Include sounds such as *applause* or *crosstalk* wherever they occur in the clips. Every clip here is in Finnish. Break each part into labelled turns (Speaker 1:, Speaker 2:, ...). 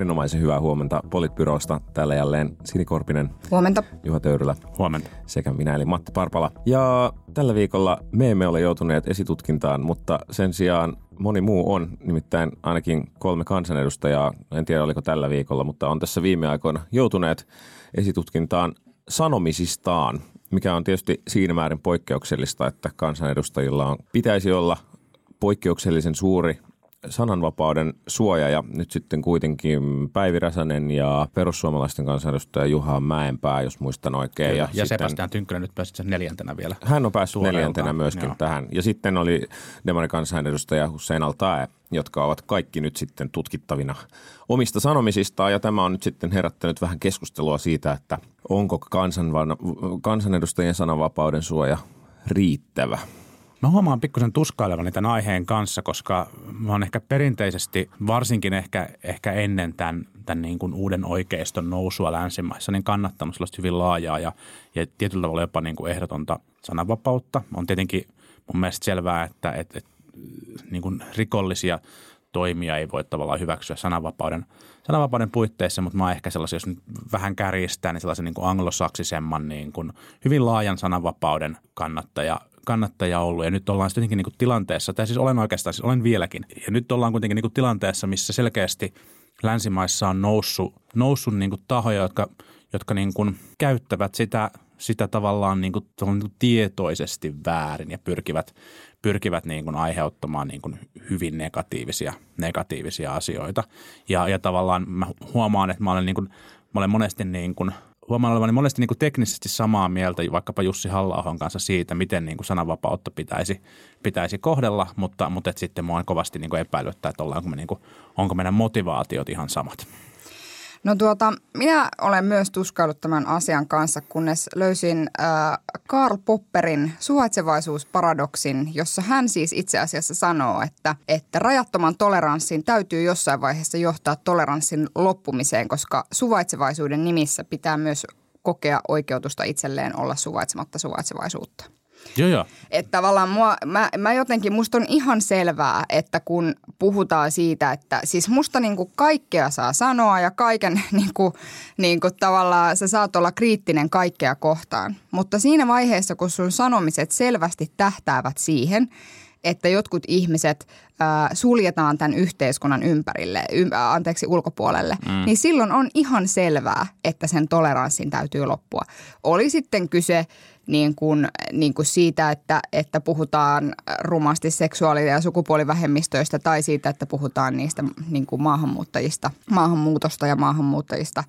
Speaker 1: Erinomaisen hyvää huomenta Politbyrosta. Täällä jälleen Sini Korpinen,
Speaker 2: Huomenta.
Speaker 1: Juha Töyrylä
Speaker 3: Huomenta.
Speaker 1: sekä minä eli Matti Parpala. Ja tällä viikolla me emme ole joutuneet esitutkintaan, mutta sen sijaan moni muu on, nimittäin ainakin kolme kansanedustajaa, en tiedä oliko tällä viikolla, mutta on tässä viime aikoina joutuneet esitutkintaan sanomisistaan, mikä on tietysti siinä määrin poikkeuksellista, että kansanedustajilla on, pitäisi olla poikkeuksellisen suuri sananvapauden suoja ja nyt sitten kuitenkin Päivi Räsänen ja perussuomalaisten kansanedustaja Juha Mäenpää, jos muistan oikein.
Speaker 3: Ja, ja
Speaker 1: sitten-
Speaker 3: Sebastian Tynkkynen nyt pääsi sen neljäntenä vielä.
Speaker 1: hän on päässyt neljäntenä myöskin
Speaker 3: joo.
Speaker 1: tähän. Ja sitten oli demarikansanedustaja Hussein Altae, jotka ovat kaikki nyt sitten tutkittavina omista sanomisistaan. Ja tämä on nyt sitten herättänyt vähän keskustelua siitä, että onko kansanedustajien sananvapauden suoja riittävä.
Speaker 3: Mä huomaan pikkusen tuskailevani tämän aiheen kanssa, koska mä oon ehkä perinteisesti, varsinkin ehkä, ehkä ennen tämän, tämän niin kuin uuden oikeiston nousua länsimaissa, niin kannattanut sellaista hyvin laajaa ja, ja tietyllä tavalla jopa niin kuin ehdotonta sananvapautta. On tietenkin mun mielestä selvää, että, että, että niin kuin rikollisia toimia ei voi tavallaan hyväksyä sananvapauden, sananvapauden puitteissa, mutta mä oon ehkä sellaisen, jos nyt vähän kärjistää, niin sellaisen niin kuin anglosaksisemman niin kuin hyvin laajan sananvapauden kannattaja, kannattaja ollut. Ja nyt ollaan sitten niin kuin tilanteessa, tai siis olen oikeastaan, siis olen vieläkin. Ja nyt ollaan kuitenkin niin kuin tilanteessa, missä selkeästi länsimaissa on noussut, noussut niin kuin tahoja, jotka, jotka niin kuin käyttävät sitä, sitä tavallaan niin kuin, niin kuin tietoisesti väärin ja pyrkivät, pyrkivät niin kuin aiheuttamaan niin kuin hyvin negatiivisia, negatiivisia asioita. Ja, ja tavallaan mä huomaan, että mä olen, niin kuin, mä olen monesti niin kuin, huomaan olevani monesti niin kuin teknisesti samaa mieltä vaikkapa Jussi halla kanssa siitä, miten niin kuin sananvapautta pitäisi, pitäisi kohdella, mutta, mutta et sitten mua on kovasti niin kuin epäilyttää, että ollaanko me niin kuin, onko meidän motivaatiot ihan samat.
Speaker 2: No tuota, minä olen myös tuskaillut tämän asian kanssa, kunnes löysin äh, Karl Popperin suvaitsevaisuusparadoksin, jossa hän siis itse asiassa sanoo, että, että rajattoman toleranssin täytyy jossain vaiheessa johtaa toleranssin loppumiseen, koska suvaitsevaisuuden nimissä pitää myös kokea oikeutusta itselleen olla suvaitsematta suvaitsevaisuutta.
Speaker 3: Joo, joo.
Speaker 2: Että tavallaan mua, mä, mä jotenkin, musta on ihan selvää, että kun puhutaan siitä, että siis musta niinku kaikkea saa sanoa ja kaiken *laughs* niinku, niinku tavallaan sä saat olla kriittinen kaikkea kohtaan. Mutta siinä vaiheessa, kun sun sanomiset selvästi tähtäävät siihen, että jotkut ihmiset äh, suljetaan tämän yhteiskunnan ympärille, ym, äh, anteeksi ulkopuolelle, mm. niin silloin on ihan selvää, että sen toleranssin täytyy loppua. Oli sitten kyse niin kuin, niin kuin siitä, että, että puhutaan rumasti seksuaali- ja sukupuolivähemmistöistä tai siitä, että puhutaan niistä niin kuin maahanmuuttajista, maahanmuutosta ja maahanmuuttajista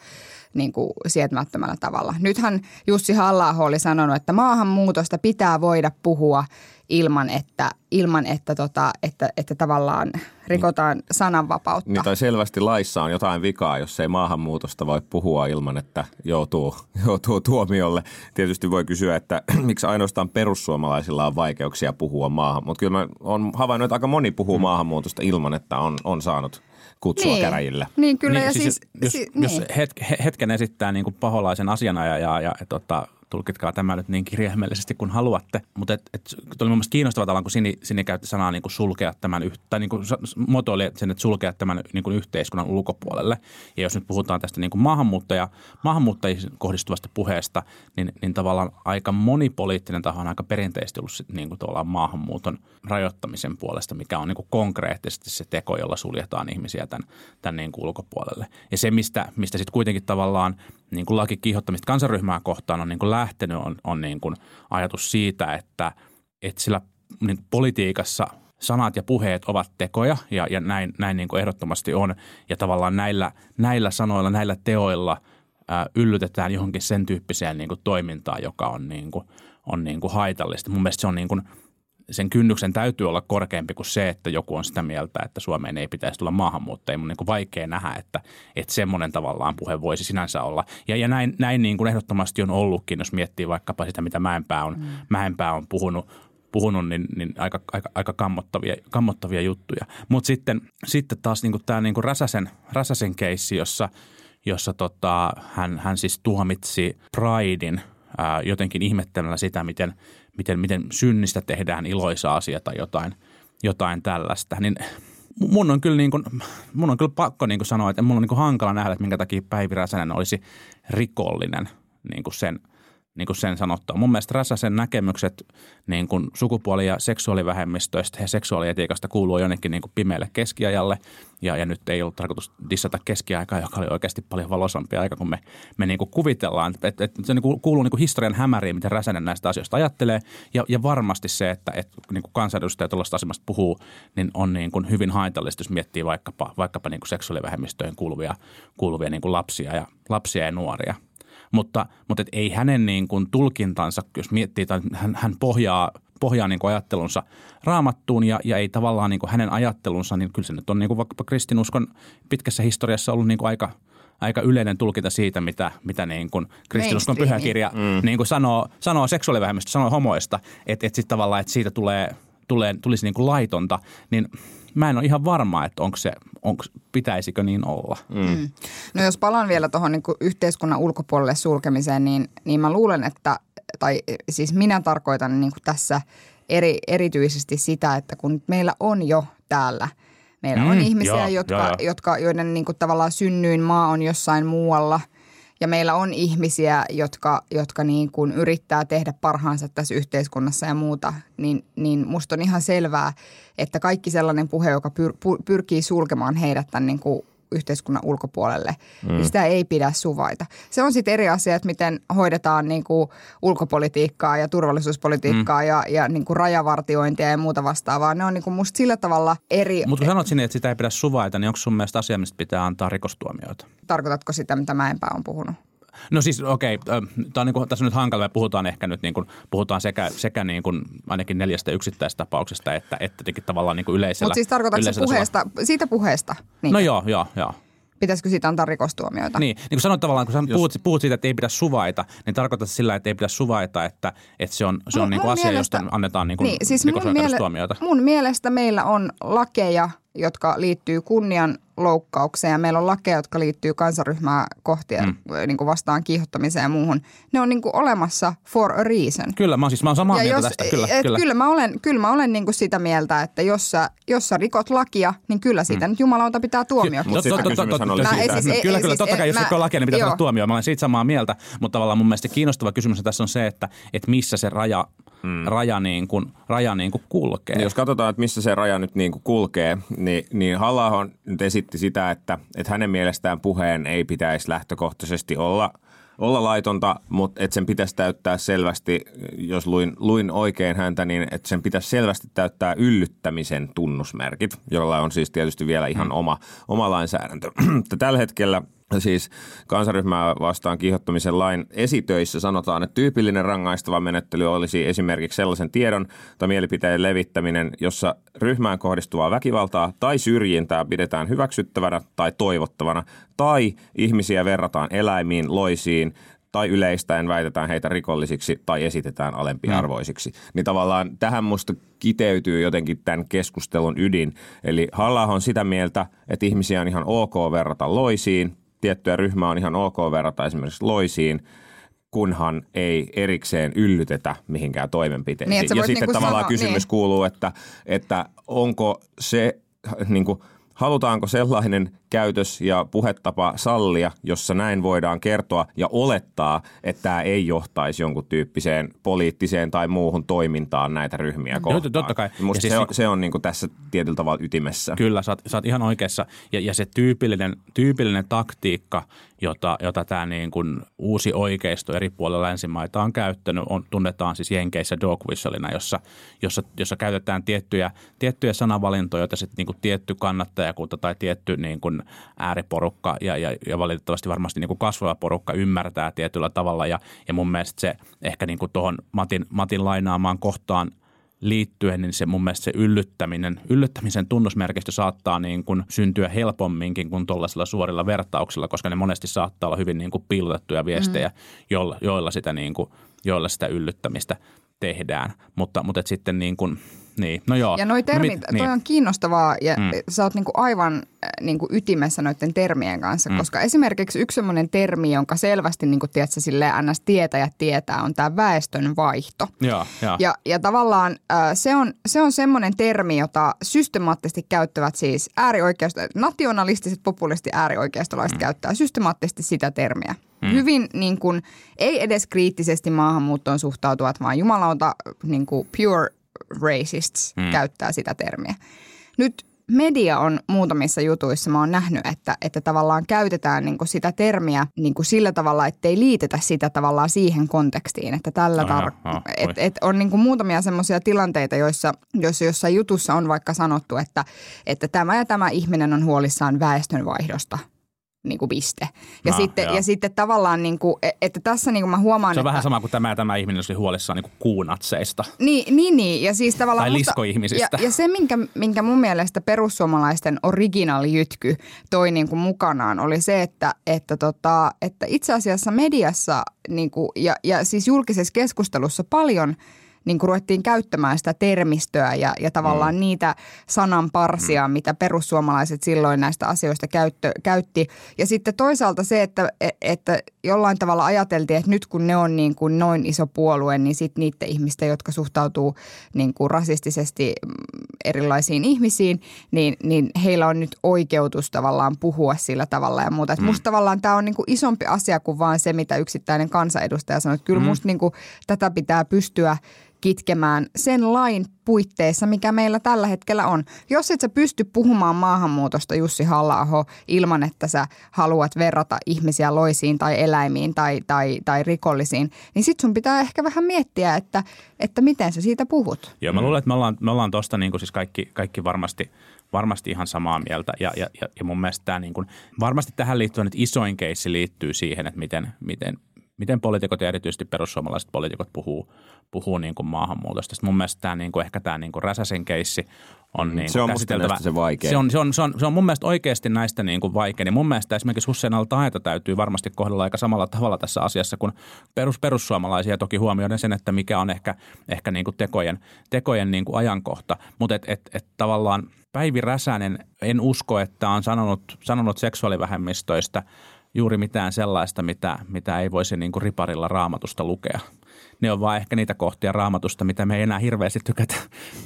Speaker 2: niin kuin sietämättömällä tavalla. Nythän Jussi halla oli sanonut, että maahanmuutosta pitää voida puhua ilman, että, ilman että, tota, että, että tavallaan rikotaan sananvapautta.
Speaker 1: Niin, tai selvästi laissa on jotain vikaa, jos ei maahanmuutosta voi puhua ilman, että joutuu, *laughs* joutuu tuomiolle. Tietysti voi kysyä, että *clears throat* miksi ainoastaan perussuomalaisilla on vaikeuksia puhua maahan, mutta kyllä mä olen havainnut, että aika moni puhuu
Speaker 3: Mm.
Speaker 1: maahanmuutosta ilman, että on, on saanut kutsua
Speaker 2: niin.
Speaker 1: käräjille.
Speaker 2: Niin kyllä,
Speaker 3: niin,
Speaker 2: ja siis,
Speaker 3: jos,
Speaker 2: si-
Speaker 3: jos
Speaker 2: niin.
Speaker 3: hetk, he- hetken esittää niin kuin paholaisen asianajaja ja, ja tota, tulkitkaa tämä nyt niin kirjaimellisesti kuin haluatte. Mutta et, et, tuli mun mielestä kiinnostavaa tavallaan, kun Sini, Sini käytti sanaa niin kuin sulkea tämän, tai niin kuin muotoili sen, että sulkea tämän niin kuin yhteiskunnan ulkopuolelle. Ja jos nyt puhutaan tästä niin kuin maahanmuuttaja, maahanmuuttajiin kohdistuvasta puheesta, niin, niin tavallaan aika moni poliittinen taho on aika perinteisesti ollut sit niin kuin maahanmuuton rajoittamisen puolesta, mikä on niin kuin konkreettisesti se teko, jolla suljetaan ihmisiä tämän, tämän niin kuin ulkopuolelle. Ja se, mistä, mistä sitten kuitenkin tavallaan niin kuin laki kiihottamista kansanryhmää kohtaan on niin kuin lähtenyt, on, on niin kuin ajatus siitä, että, että sillä niin politiikassa sanat ja puheet ovat tekoja ja, ja näin, näin niin kuin ehdottomasti on. Ja tavallaan näillä, näillä sanoilla, näillä teoilla ää, yllytetään johonkin sen tyyppiseen niin kuin toimintaan, joka on, niin kuin, on niin kuin haitallista. Mun mielestä se on niin kuin, sen kynnyksen täytyy olla korkeampi kuin se, että joku on sitä mieltä, että Suomeen ei pitäisi tulla maahanmuuttajia. Mun on niin vaikea nähdä, että, että semmoinen tavallaan puhe voisi sinänsä olla. Ja, ja näin, näin niin kuin ehdottomasti on ollutkin, jos miettii vaikkapa sitä, mitä Mäenpää on, mm. Mäenpää on puhunut, puhunut, niin, niin aika, aika, aika kammottavia, kammottavia juttuja. Mutta sitten, sitten taas niin tämä niin Räsäsen, Räsäsen keissi, jossa, jossa tota, hän, hän siis tuomitsi Pridein ää, jotenkin ihmettelemällä sitä, miten, miten, miten synnistä tehdään iloisa asia tai jotain, jotain tällaista. Niin mun on kyllä, niin kuin, mun on kyllä pakko niin kuin sanoa, että mun on niin kuin hankala nähdä, että minkä takia Päivi Räsänen olisi rikollinen niin kuin sen – niin kuin sen sanottua. Mun mielestä Räsäsen näkemykset niin kuin sukupuoli- ja seksuaalivähemmistöistä ja seksuaalietiikasta kuuluu jonnekin niin kuin pimeälle keskiajalle. Ja, ja nyt ei ollut tarkoitus dissata keskiaikaa, joka oli oikeasti paljon valosampi aika, kun me, me niin kuin kuvitellaan. Että, että se niin kuin kuuluu niin kuin historian hämäriin, miten Räsänen näistä asioista ajattelee. Ja, ja varmasti se, että, että niin kuin kansanedustajat tuollaista asemasta puhuu, niin on niin kuin hyvin haitallista, jos miettii vaikkapa, vaikkapa niin kuin seksuaalivähemmistöihin kuuluvia, kuuluvia niin kuin lapsia, ja, lapsia ja nuoria – mutta, mutta et ei hänen niin kuin tulkintansa, jos miettii, että hän, hän pohjaa, pohjaa niin kuin ajattelunsa raamattuun ja, ja ei tavallaan niin kuin hänen ajattelunsa, niin kyllä se nyt on niin kuin vaikkapa kristinuskon pitkässä historiassa ollut niin kuin aika, aika yleinen tulkinta siitä, mitä, mitä niin kuin kristinuskon pyhäkirja mm. niin kuin sanoo, sanoo seksuaalivähemmistä, sanoo homoista, että, että sitten tavallaan, että siitä tulee, tulee, tulisi niin kuin laitonta, niin – mä en ole ihan varma, että onko se, onko, pitäisikö niin olla. Mm.
Speaker 2: Mm. No jos palaan vielä tuohon niin yhteiskunnan ulkopuolelle sulkemiseen, niin, niin mä luulen, että, tai siis minä tarkoitan niin tässä eri, erityisesti sitä, että kun meillä on jo täällä – Meillä mm, on ihmisiä, joo, jotka, joo, joo. jotka, joiden niin kuin tavallaan synnyin maa on jossain muualla – ja meillä on ihmisiä, jotka, jotka niin kuin yrittää tehdä parhaansa tässä yhteiskunnassa ja muuta, niin, niin musta on ihan selvää, että kaikki sellainen puhe, joka pyr, pyrkii sulkemaan heidät tämän niin kuin yhteiskunnan ulkopuolelle, mm. niin sitä ei pidä suvaita. Se on sitten eri asia, että miten hoidetaan niin kuin ulkopolitiikkaa ja turvallisuuspolitiikkaa mm. ja, ja niin kuin rajavartiointia ja muuta vastaavaa. Ne on niin kuin musta sillä tavalla eri.
Speaker 3: Mutta kun sanot sinne, että sitä ei pidä suvaita, niin onko sun mielestä asia, mistä pitää antaa rikostuomioita?
Speaker 2: Tarkoitatko sitä, mitä Mäenpää on puhunut?
Speaker 3: No siis okei, okay, tämä on niin kuin, tässä on nyt hankala, me puhutaan ehkä nyt niin kuin, puhutaan sekä, sekä niin kuin ainakin neljästä yksittäistapauksesta, että, että tavallaan niin kuin yleisellä.
Speaker 2: Mutta siis tarkoitatko puheesta, siitä puheesta?
Speaker 3: Niin. No joo, joo, joo
Speaker 2: pitäisikö siitä antaa rikostuomioita?
Speaker 3: Niin, niin kuin sanoit tavallaan, kun sä puhut, puhut siitä, että ei pidä suvaita, niin tarkoitat sillä, että ei pidä suvaita, että, että se on, se on niin kuin asia, mielestä, josta annetaan niin kuin niin, siis mun, miele-
Speaker 2: mun mielestä meillä on lakeja, jotka liittyy kunnian loukkaukseen ja meillä on lakeja, jotka liittyy kansaryhmää kohti mm. niin kuin vastaan kiihottamiseen ja muuhun. Ne on niin kuin olemassa for a reason.
Speaker 3: Kyllä, mä, siis, mä olen samaa ja mieltä jos, tästä. Kyllä,
Speaker 2: et,
Speaker 3: kyllä.
Speaker 2: kyllä mä olen, kyllä mä olen niin kuin sitä mieltä, että jos sä, jos sä rikot lakia, niin kyllä siitä mm. nyt jumalauta pitää tuomio.
Speaker 1: Mutta sitten kysymys oli
Speaker 3: siitä. Kyllä, kyllä, totta kai jos rikoo lakia, niin pitää tuomio. Mä olen siitä samaa mieltä, mutta tavallaan mun mielestä kiinnostava kysymys tässä on se, että, että missä se raja mm. raja, niin kuin, raja niin kuin kulkee.
Speaker 1: Niin jos katsotaan, että missä se raja nyt niin kuin kulkee, niin, niin halla nyt esitti sitä, että, että hänen mielestään puheen ei pitäisi lähtökohtaisesti olla – olla laitonta, mutta että sen pitäisi täyttää selvästi, jos luin, luin oikein häntä, niin että sen pitäisi selvästi täyttää yllyttämisen tunnusmerkit, jolla on siis tietysti vielä ihan mm. oma, oma lainsäädäntö. *clears throat* Tällä hetkellä siis kansaryhmää vastaan kiihottamisen lain esitöissä sanotaan, että tyypillinen rangaistava menettely olisi esimerkiksi sellaisen tiedon tai mielipiteen levittäminen, jossa ryhmään kohdistuvaa väkivaltaa tai syrjintää pidetään hyväksyttävänä tai toivottavana, tai ihmisiä verrataan eläimiin, loisiin, tai yleistäen väitetään heitä rikollisiksi tai esitetään alempiarvoisiksi. Mm. Niin tavallaan tähän musta kiteytyy jotenkin tämän keskustelun ydin. Eli halla on sitä mieltä, että ihmisiä on ihan ok verrata loisiin, tiettyä ryhmää on ihan ok verrata esimerkiksi loisiin, kunhan ei erikseen yllytetä mihinkään toimenpiteisiin. Niin, ja sitten niinku tavallaan sanoa, kysymys niin. kuuluu, että, että onko se niin kuin, halutaanko sellainen käytös ja puhetapa sallia, jossa näin voidaan kertoa ja olettaa, että tämä ei johtaisi jonkun tyyppiseen poliittiseen tai muuhun toimintaan näitä ryhmiä kohtaan. Joo,
Speaker 3: totta kai.
Speaker 1: Musta siis, se on, se on niin kuin tässä tietyllä tavalla ytimessä.
Speaker 3: Kyllä, sä oot, sä oot ihan oikeassa. Ja, ja se tyypillinen, tyypillinen taktiikka, jota, jota tämä niin kuin uusi oikeisto eri puolilla länsimaita on käyttänyt, on, tunnetaan siis Jenkeissä dog whistleina, jossa, jossa, jossa käytetään tiettyjä, tiettyjä sanavalintoja, joita sitten niin kuin tietty kannattajakunta tai tietty niin kuin ääriporukka ja, ja, ja valitettavasti varmasti niin kuin kasvava porukka ymmärtää tietyllä tavalla. Ja, ja mun mielestä se ehkä niin kuin tuohon Matin, Matin lainaamaan kohtaan liittyen, niin se mun mielestä se yllyttäminen, yllyttämisen tunnusmerkistö saattaa niin kuin syntyä helpomminkin kuin tuollaisilla suorilla vertauksilla, koska ne monesti saattaa olla hyvin niin kuin piilotettuja viestejä, mm. joilla, joilla, sitä niin kuin, joilla sitä yllyttämistä tehdään. Mutta, mutta et sitten niin kuin, niin, no joo.
Speaker 2: Ja noi termit,
Speaker 3: no mit,
Speaker 2: toi
Speaker 3: niin.
Speaker 2: on kiinnostavaa ja
Speaker 3: Mm.
Speaker 2: sä oot niinku aivan äh, niinku ytimessä noiden termien kanssa,
Speaker 3: Mm.
Speaker 2: koska esimerkiksi yksi semmoinen termi, jonka selvästi niinku, tiedätkö, sille ns. tietäjät tietää, on tämä väestön vaihto.
Speaker 3: Joo, joo.
Speaker 2: Ja, ja tavallaan äh, se on, se on semmoinen termi, jota systemaattisesti käyttävät siis äärioikeisto, nationalistiset, populisti äärioikeistolaiset mm. käyttää systemaattisesti sitä termiä. Mm. Hyvin niin kuin, ei edes kriittisesti maahanmuuttoon suhtautuvat, vaan jumalauta niin kuin pure racists mm. käyttää sitä termiä. Nyt media on muutamissa jutuissa, mä oon nähnyt, että, että tavallaan käytetään niin sitä termiä niin sillä tavalla, että ei liitetä sitä tavallaan siihen kontekstiin, että tällä tar-
Speaker 3: aha,
Speaker 2: et,
Speaker 3: oi.
Speaker 2: et on niin muutamia semmoisia tilanteita, joissa, joissa jossain jutussa on vaikka sanottu, että, että tämä ja tämä ihminen on huolissaan väestönvaihdosta. Niin kuin piste. Ja,
Speaker 3: Ah,
Speaker 2: sitten,
Speaker 3: joo.
Speaker 2: ja sitten tavallaan, niin kuin, että tässä niin kuin mä huomaan,
Speaker 3: Se on
Speaker 2: että...
Speaker 3: vähän sama kuin tämä tämä ihminen olisi huolissaan niin kuin kuunatseista.
Speaker 2: Niin, niin, niin. Ja siis tavallaan
Speaker 3: Tai liskoihmisistä.
Speaker 2: Ja, ja se, minkä, minkä mun mielestä perussuomalaisten original jytky toi niin kuin mukanaan, oli se, että, että, tota, että itse asiassa mediassa niin kuin, ja, ja siis julkisessa keskustelussa paljon niin kuin ruvettiin käyttämään sitä termistöä ja, ja tavallaan mm. niitä sananparsia, mm. mitä perussuomalaiset silloin näistä asioista käyttö, käytti. Ja sitten toisaalta se, että, että jollain tavalla ajateltiin, että nyt kun ne on niin kuin noin iso puolue, niin sitten niiden ihmisten, jotka suhtautuu niin kuin rasistisesti mm, erilaisiin ihmisiin, niin, niin heillä on nyt oikeutus tavallaan puhua sillä tavalla ja muuta. Et musta tavallaan tämä on niin kuin isompi asia kuin vaan se, mitä yksittäinen kansanedustaja sanoo. Että kyllä musta niin kuin tätä pitää pystyä kitkemään sen lain puitteissa, mikä meillä tällä hetkellä on. Jos et sä pysty puhumaan maahanmuutosta Jussi halla ilman, että sä haluat verrata ihmisiä loisiin tai eläimiin tai, tai, tai rikollisiin, niin sit sun pitää ehkä vähän miettiä, että, että miten sä siitä puhut.
Speaker 3: Joo, mä luulen, että me ollaan, me ollaan tuosta niin siis kaikki, kaikki varmasti, varmasti ihan samaa mieltä. Ja, ja, ja, mun mielestä tämä niin kuin, varmasti tähän liittyen nyt isoin keissi liittyy siihen, että miten, miten, miten poliitikot ja erityisesti perussuomalaiset poliitikot puhuu, puhuu niin kuin maahanmuutosta. Sitten mun mielestä tämä, niin kuin, ehkä tämä niin kuin Räsäsen keissi on niin
Speaker 1: Se on näistä se vaikein.
Speaker 3: Se on, se, on, se, on, se on mun mielestä oikeasti näistä niin kuin vaikein. Ja mun mielestä esimerkiksi Hussein al täytyy varmasti kohdella aika samalla tavalla tässä asiassa kuin perus, perussuomalaisia toki huomioiden sen, että mikä on ehkä, ehkä niin kuin tekojen, tekojen niin kuin ajankohta. Mutta et, et, et tavallaan Päivi Räsänen, en usko, että on sanonut, sanonut seksuaalivähemmistöistä juuri mitään sellaista, mitä, mitä ei voisi niin kuin riparilla raamatusta lukea. Ne on vaan ehkä niitä kohtia raamatusta, mitä me ei enää hirveästi tykätä,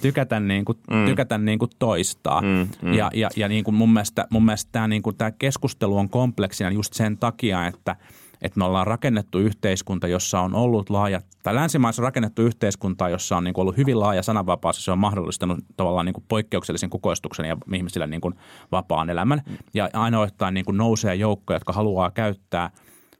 Speaker 3: tykätä, niin kuin, mm. tykätä niin kuin toistaa. Mm, mm. Ja, ja, ja niin kuin mun mielestä, mun mielestä tämä, niin kuin tämä keskustelu on kompleksina just sen takia, että, että me ollaan rakennettu yhteiskunta, jossa on ollut laaja, tai länsimaissa on rakennettu yhteiskuntaa, jossa on niin kuin ollut hyvin laaja sananvapaus, ja se on mahdollistanut tavallaan niin kuin poikkeuksellisen kukoistuksen ja ihmisille niin kuin vapaan elämän. Ja ainoastaan niin kuin nousee joukkoja, jotka haluaa käyttää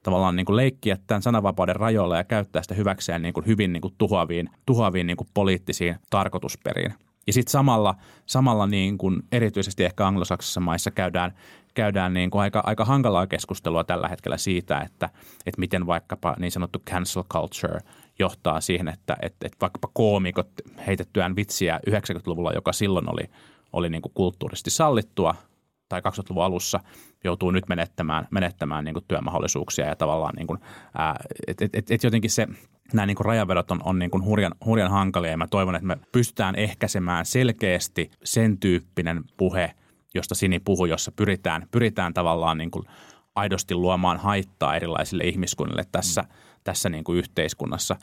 Speaker 3: tavallaan niin kuin leikkiä tämän sananvapauden rajoilla ja käyttää sitä hyväkseen niin kuin hyvin niin kuin tuhoaviin, tuhoaviin niin kuin poliittisiin tarkoitusperiin. Ja sitten samalla, samalla niin kuin erityisesti ehkä anglosaksisissa maissa käydään, käydään niin kuin aika, aika hankalaa keskustelua tällä hetkellä siitä, että, että miten vaikkapa niin sanottu cancel culture johtaa siihen, että, että, että vaikkapa koomikot heitettyään vitsiä 90-luvulla, joka silloin oli, oli niin kuin kulttuurisesti sallittua tai 2000-luvun alussa joutuu nyt menettämään, menettämään niin kuin työmahdollisuuksia ja tavallaan niin kuin, ää, et, et, et, et jotenkin se nämä niin kuin rajavedot on, on niin kuin hurjan, hurjan hankalia ja mä toivon, että me pystytään ehkäisemään selkeästi sen tyyppinen puhe, josta Sini puhui, jossa pyritään, pyritään tavallaan niin kuin aidosti luomaan haittaa erilaisille ihmiskunnille tässä, mm. tässä niin kuin yhteiskunnassa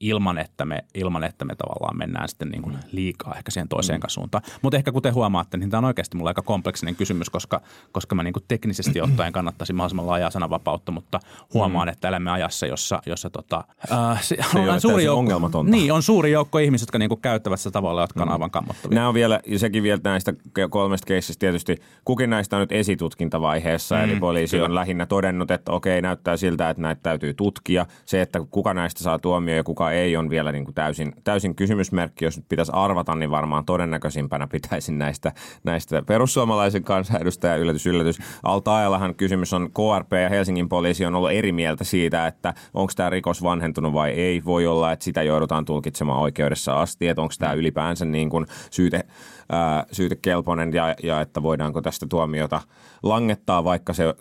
Speaker 3: ilman että, me, ilman, että me tavallaan mennään sitten niin kuin liikaa ehkä siihen toiseen mm. suuntaan. Mutta ehkä kuten huomaatte, niin tämä on oikeasti mulla aika kompleksinen kysymys, koska, koska mä niin kuin teknisesti ottaen kannattaisin mahdollisimman laajaa sananvapautta, mutta huomaan, mm. että elämme ajassa, jossa, jossa tota, äh, se,
Speaker 1: Se ole
Speaker 3: suuri joukko. Niin, on suuri joukko ihmisiä, jotka niin kuin käyttävät sitä tavalla, jotka on aivan kammottavia.
Speaker 1: Nämä on vielä, sekin vielä näistä kolmesta keissistä tietysti, kukin näistä on nyt esitutkintavaiheessa, mm, eli poliisi kyllä. on lähinnä todennut, että okei, näyttää siltä, että näitä täytyy tutkia. Se, että kuka näistä saa tuomio ja kuka ei, on vielä niin kuin täysin, täysin kysymysmerkki. Jos nyt pitäisi arvata, niin varmaan todennäköisimpänä pitäisin näistä, näistä perussuomalaisen kansanedustaja yllätys, yllätys. Alta-ajallahan kysymys on, KRP ja Helsingin poliisi on ollut eri mieltä siitä, että onko tämä rikos vanhentunut vai ei. Voi olla, että sitä joudutaan tulkitsemaan oikeudessa asti, että onko tämä ylipäänsä niin kuin syyte, ää, syytekelpoinen ja, ja että voidaanko tästä tuomiota langettaa, vaikka se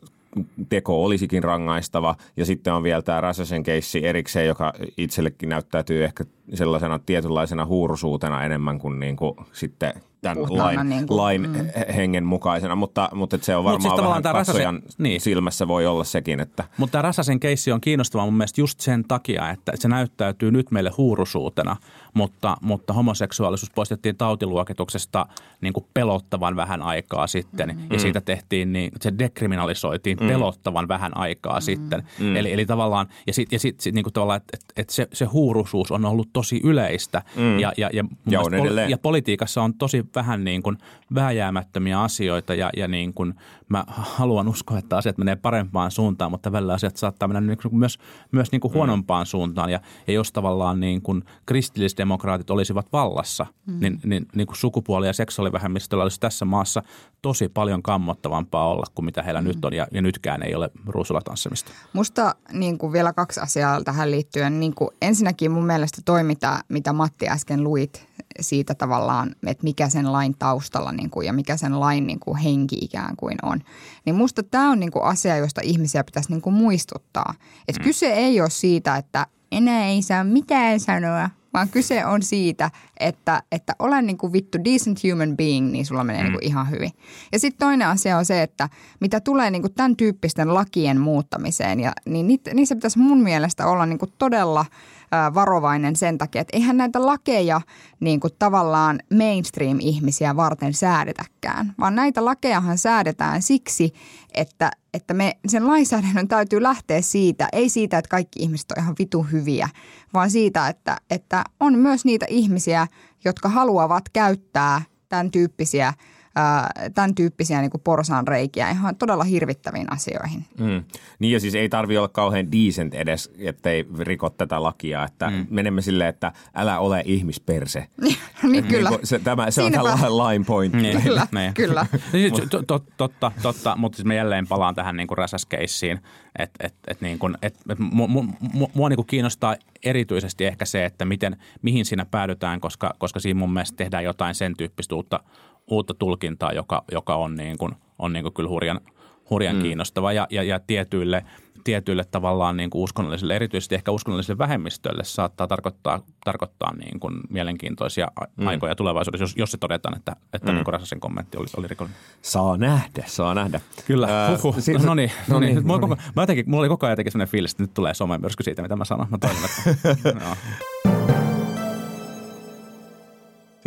Speaker 1: teko olisikin rangaistava. Ja sitten on vielä tämä Räsäsen keissi erikseen, joka itsellekin näyttäytyy ehkä sellaisena tietynlaisena huurusuutena enemmän kuin, niin kuin sitten tämän
Speaker 2: Puhtaana
Speaker 1: lain,
Speaker 2: niin kuin,
Speaker 1: lain mm. hengen mukaisena. Mutta, mutta että se on
Speaker 3: Mut
Speaker 1: varmaan
Speaker 3: siis
Speaker 1: siis vähän
Speaker 3: tämä
Speaker 1: katsojan
Speaker 3: Räsäsen- niin.
Speaker 1: silmässä voi olla sekin, että
Speaker 3: Mutta tämä Räsäsen keissi on kiinnostava mun mielestä just sen takia, että se näyttäytyy nyt meille huurusuutena, mutta, mutta homoseksuaalisuus poistettiin tautiluokituksesta niin kuin pelottavan vähän aikaa sitten. Mm. Ja siitä tehtiin, niin, se dekriminalisoitiin mm. pelottavan vähän aikaa mm. sitten. Mm. Eli, eli tavallaan, ja sitten ja sit, sit, niin kuin tavallaan, että et, et se, se huurusuus on ollut tosi yleistä. Mm. Ja, ja, ja,
Speaker 1: Ja on edelleen.
Speaker 3: ja politiikassa on tosi vähän niin kuin vääjäämättömiä asioita ja, ja niin kuin mä haluan uskoa, että asiat menee parempaan suuntaan, mutta välillä asiat saattaa mennä niin kuin myös, myös niin kuin huonompaan suuntaan. Ja, ja jos tavallaan niin kuin kristillisdemokraatit olisivat vallassa, mm. niin, niin, niin kuin sukupuoli- ja seksuaalivähemmistöllä olisi tässä maassa tosi paljon kammottavampaa olla kuin mitä heillä mm. nyt on. Ja, ja nytkään ei ole ruusulla tanssimista.
Speaker 2: Musta niin kuin vielä kaksi asiaa tähän liittyen. Niin kuin ensinnäkin mun mielestä toi, mitä, mitä Matti äsken luit siitä tavallaan, että mikä sen lain taustalla niin kuin, ja mikä sen lain niin kuin henki ikään kuin on. Niin musta tämä on niin kuin asia, josta ihmisiä pitäisi niin kuin muistuttaa. Että mm. kyse ei ole siitä, että enää ei saa mitään sanoa, vaan kyse on siitä, että, että olen niin kuin vittu decent human being, niin sulla menee mm. niin kuin ihan hyvin. Ja sitten toinen asia on se, että mitä tulee niin kuin tämän tyyppisten lakien muuttamiseen, ja, niin niissä pitäisi mun mielestä olla niin kuin todella varovainen sen takia, että eihän näitä lakeja niin kuin tavallaan mainstream-ihmisiä varten säädetäkään, vaan näitä lakejahan säädetään siksi, että, että me, sen lainsäädännön täytyy lähteä siitä, ei siitä, että kaikki ihmiset on ihan vitu hyviä, vaan siitä, että, että on myös niitä ihmisiä, jotka haluavat käyttää tämän tyyppisiä, ää, tämän tyyppisiä niin porsaanreikiä ihan todella hirvittäviin asioihin.
Speaker 1: Mm. Niin ja siis ei tarvi olla kauhean decent edes, ettei riko tätä lakia, että mm. menemme silleen, että älä ole ihmisperse. *laughs*
Speaker 2: niin kyllä.
Speaker 1: Niin, se, tämä, se on tällainen line point.
Speaker 3: Niin,
Speaker 2: Kyllä,
Speaker 3: niin.
Speaker 2: kyllä. *laughs*
Speaker 3: Niin, to- to- totta, totta, mutta siis mä jälleen palaan tähän niin kuin räsäskeissiin, että et, et niin kuin, et, et mua, mua, mua niin kuin kiinnostaa erityisesti ehkä se, että miten, mihin siinä päädytään, koska, koska siinä mun mielestä tehdään jotain sen tyyppistä uutta, uutta tulkintaa, joka, joka on, niin kuin, on niin kuin kyllä hurjan, hurjan mm. kiinnostava ja, ja, ja tietyille, tietyille tavallaan niin kuin uskonnollisille, erityisesti ehkä uskonnollisille vähemmistöille saattaa tarkoittaa, tarkoittaa niin kuin mielenkiintoisia
Speaker 1: Mm.
Speaker 3: aikoja tulevaisuudessa, jos, jos se todetaan, että, että mm. niin Räsäsen kommentti oli, oli rikollinen.
Speaker 1: Saa nähdä, saa nähdä.
Speaker 3: Kyllä,
Speaker 1: Ää,
Speaker 3: huhhuh.
Speaker 1: siitä-
Speaker 3: no niin, no niin. Mulla,
Speaker 1: no
Speaker 3: koko, mä jotenkin, mulla oli koko ajan jotenkin sellainen fiilis, että nyt tulee somemyrsky siitä, mitä mä sanon. Mä toivon, että... *laughs* joo.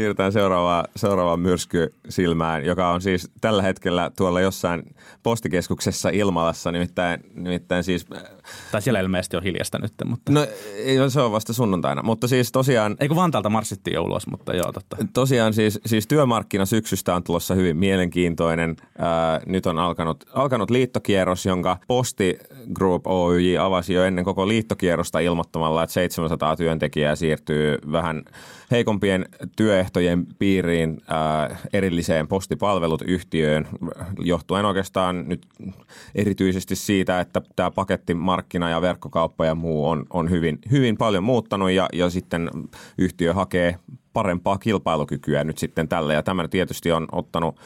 Speaker 1: Siirrytään seuraavaan, seuraavaan myrskysilmään, joka on siis tällä hetkellä tuolla jossain postikeskuksessa Ilmalassa, nimittäin, nimittäin siis,
Speaker 3: Tai siellä ilmeisesti on hiljasta nyt, mutta...
Speaker 1: no ei, se on vasta sunnuntaina, mutta siis tosiaan
Speaker 3: Ei kun Vantaalta marssittiin jo ulos, mutta joo, totta.
Speaker 1: Tosiaan siis, siis työmarkkina syksystä on tulossa hyvin mielenkiintoinen. Ää, nyt on alkanut, alkanut liittokierros, jonka Posti Group Oyj avasi jo ennen koko liittokierrosta ilmoittamalla, että 700 työntekijää siirtyy vähän heikompien työehtojen piiriin ää, erilliseen postipalvelut yhtiöön, johtuen oikeastaan nyt erityisesti siitä, että tämä pakettimarkkina ja verkkokauppa ja muu on, on hyvin, hyvin paljon muuttanut ja, ja sitten yhtiö hakee parempaa kilpailukykyä nyt sitten tälle. Ja tämä tietysti on ottanut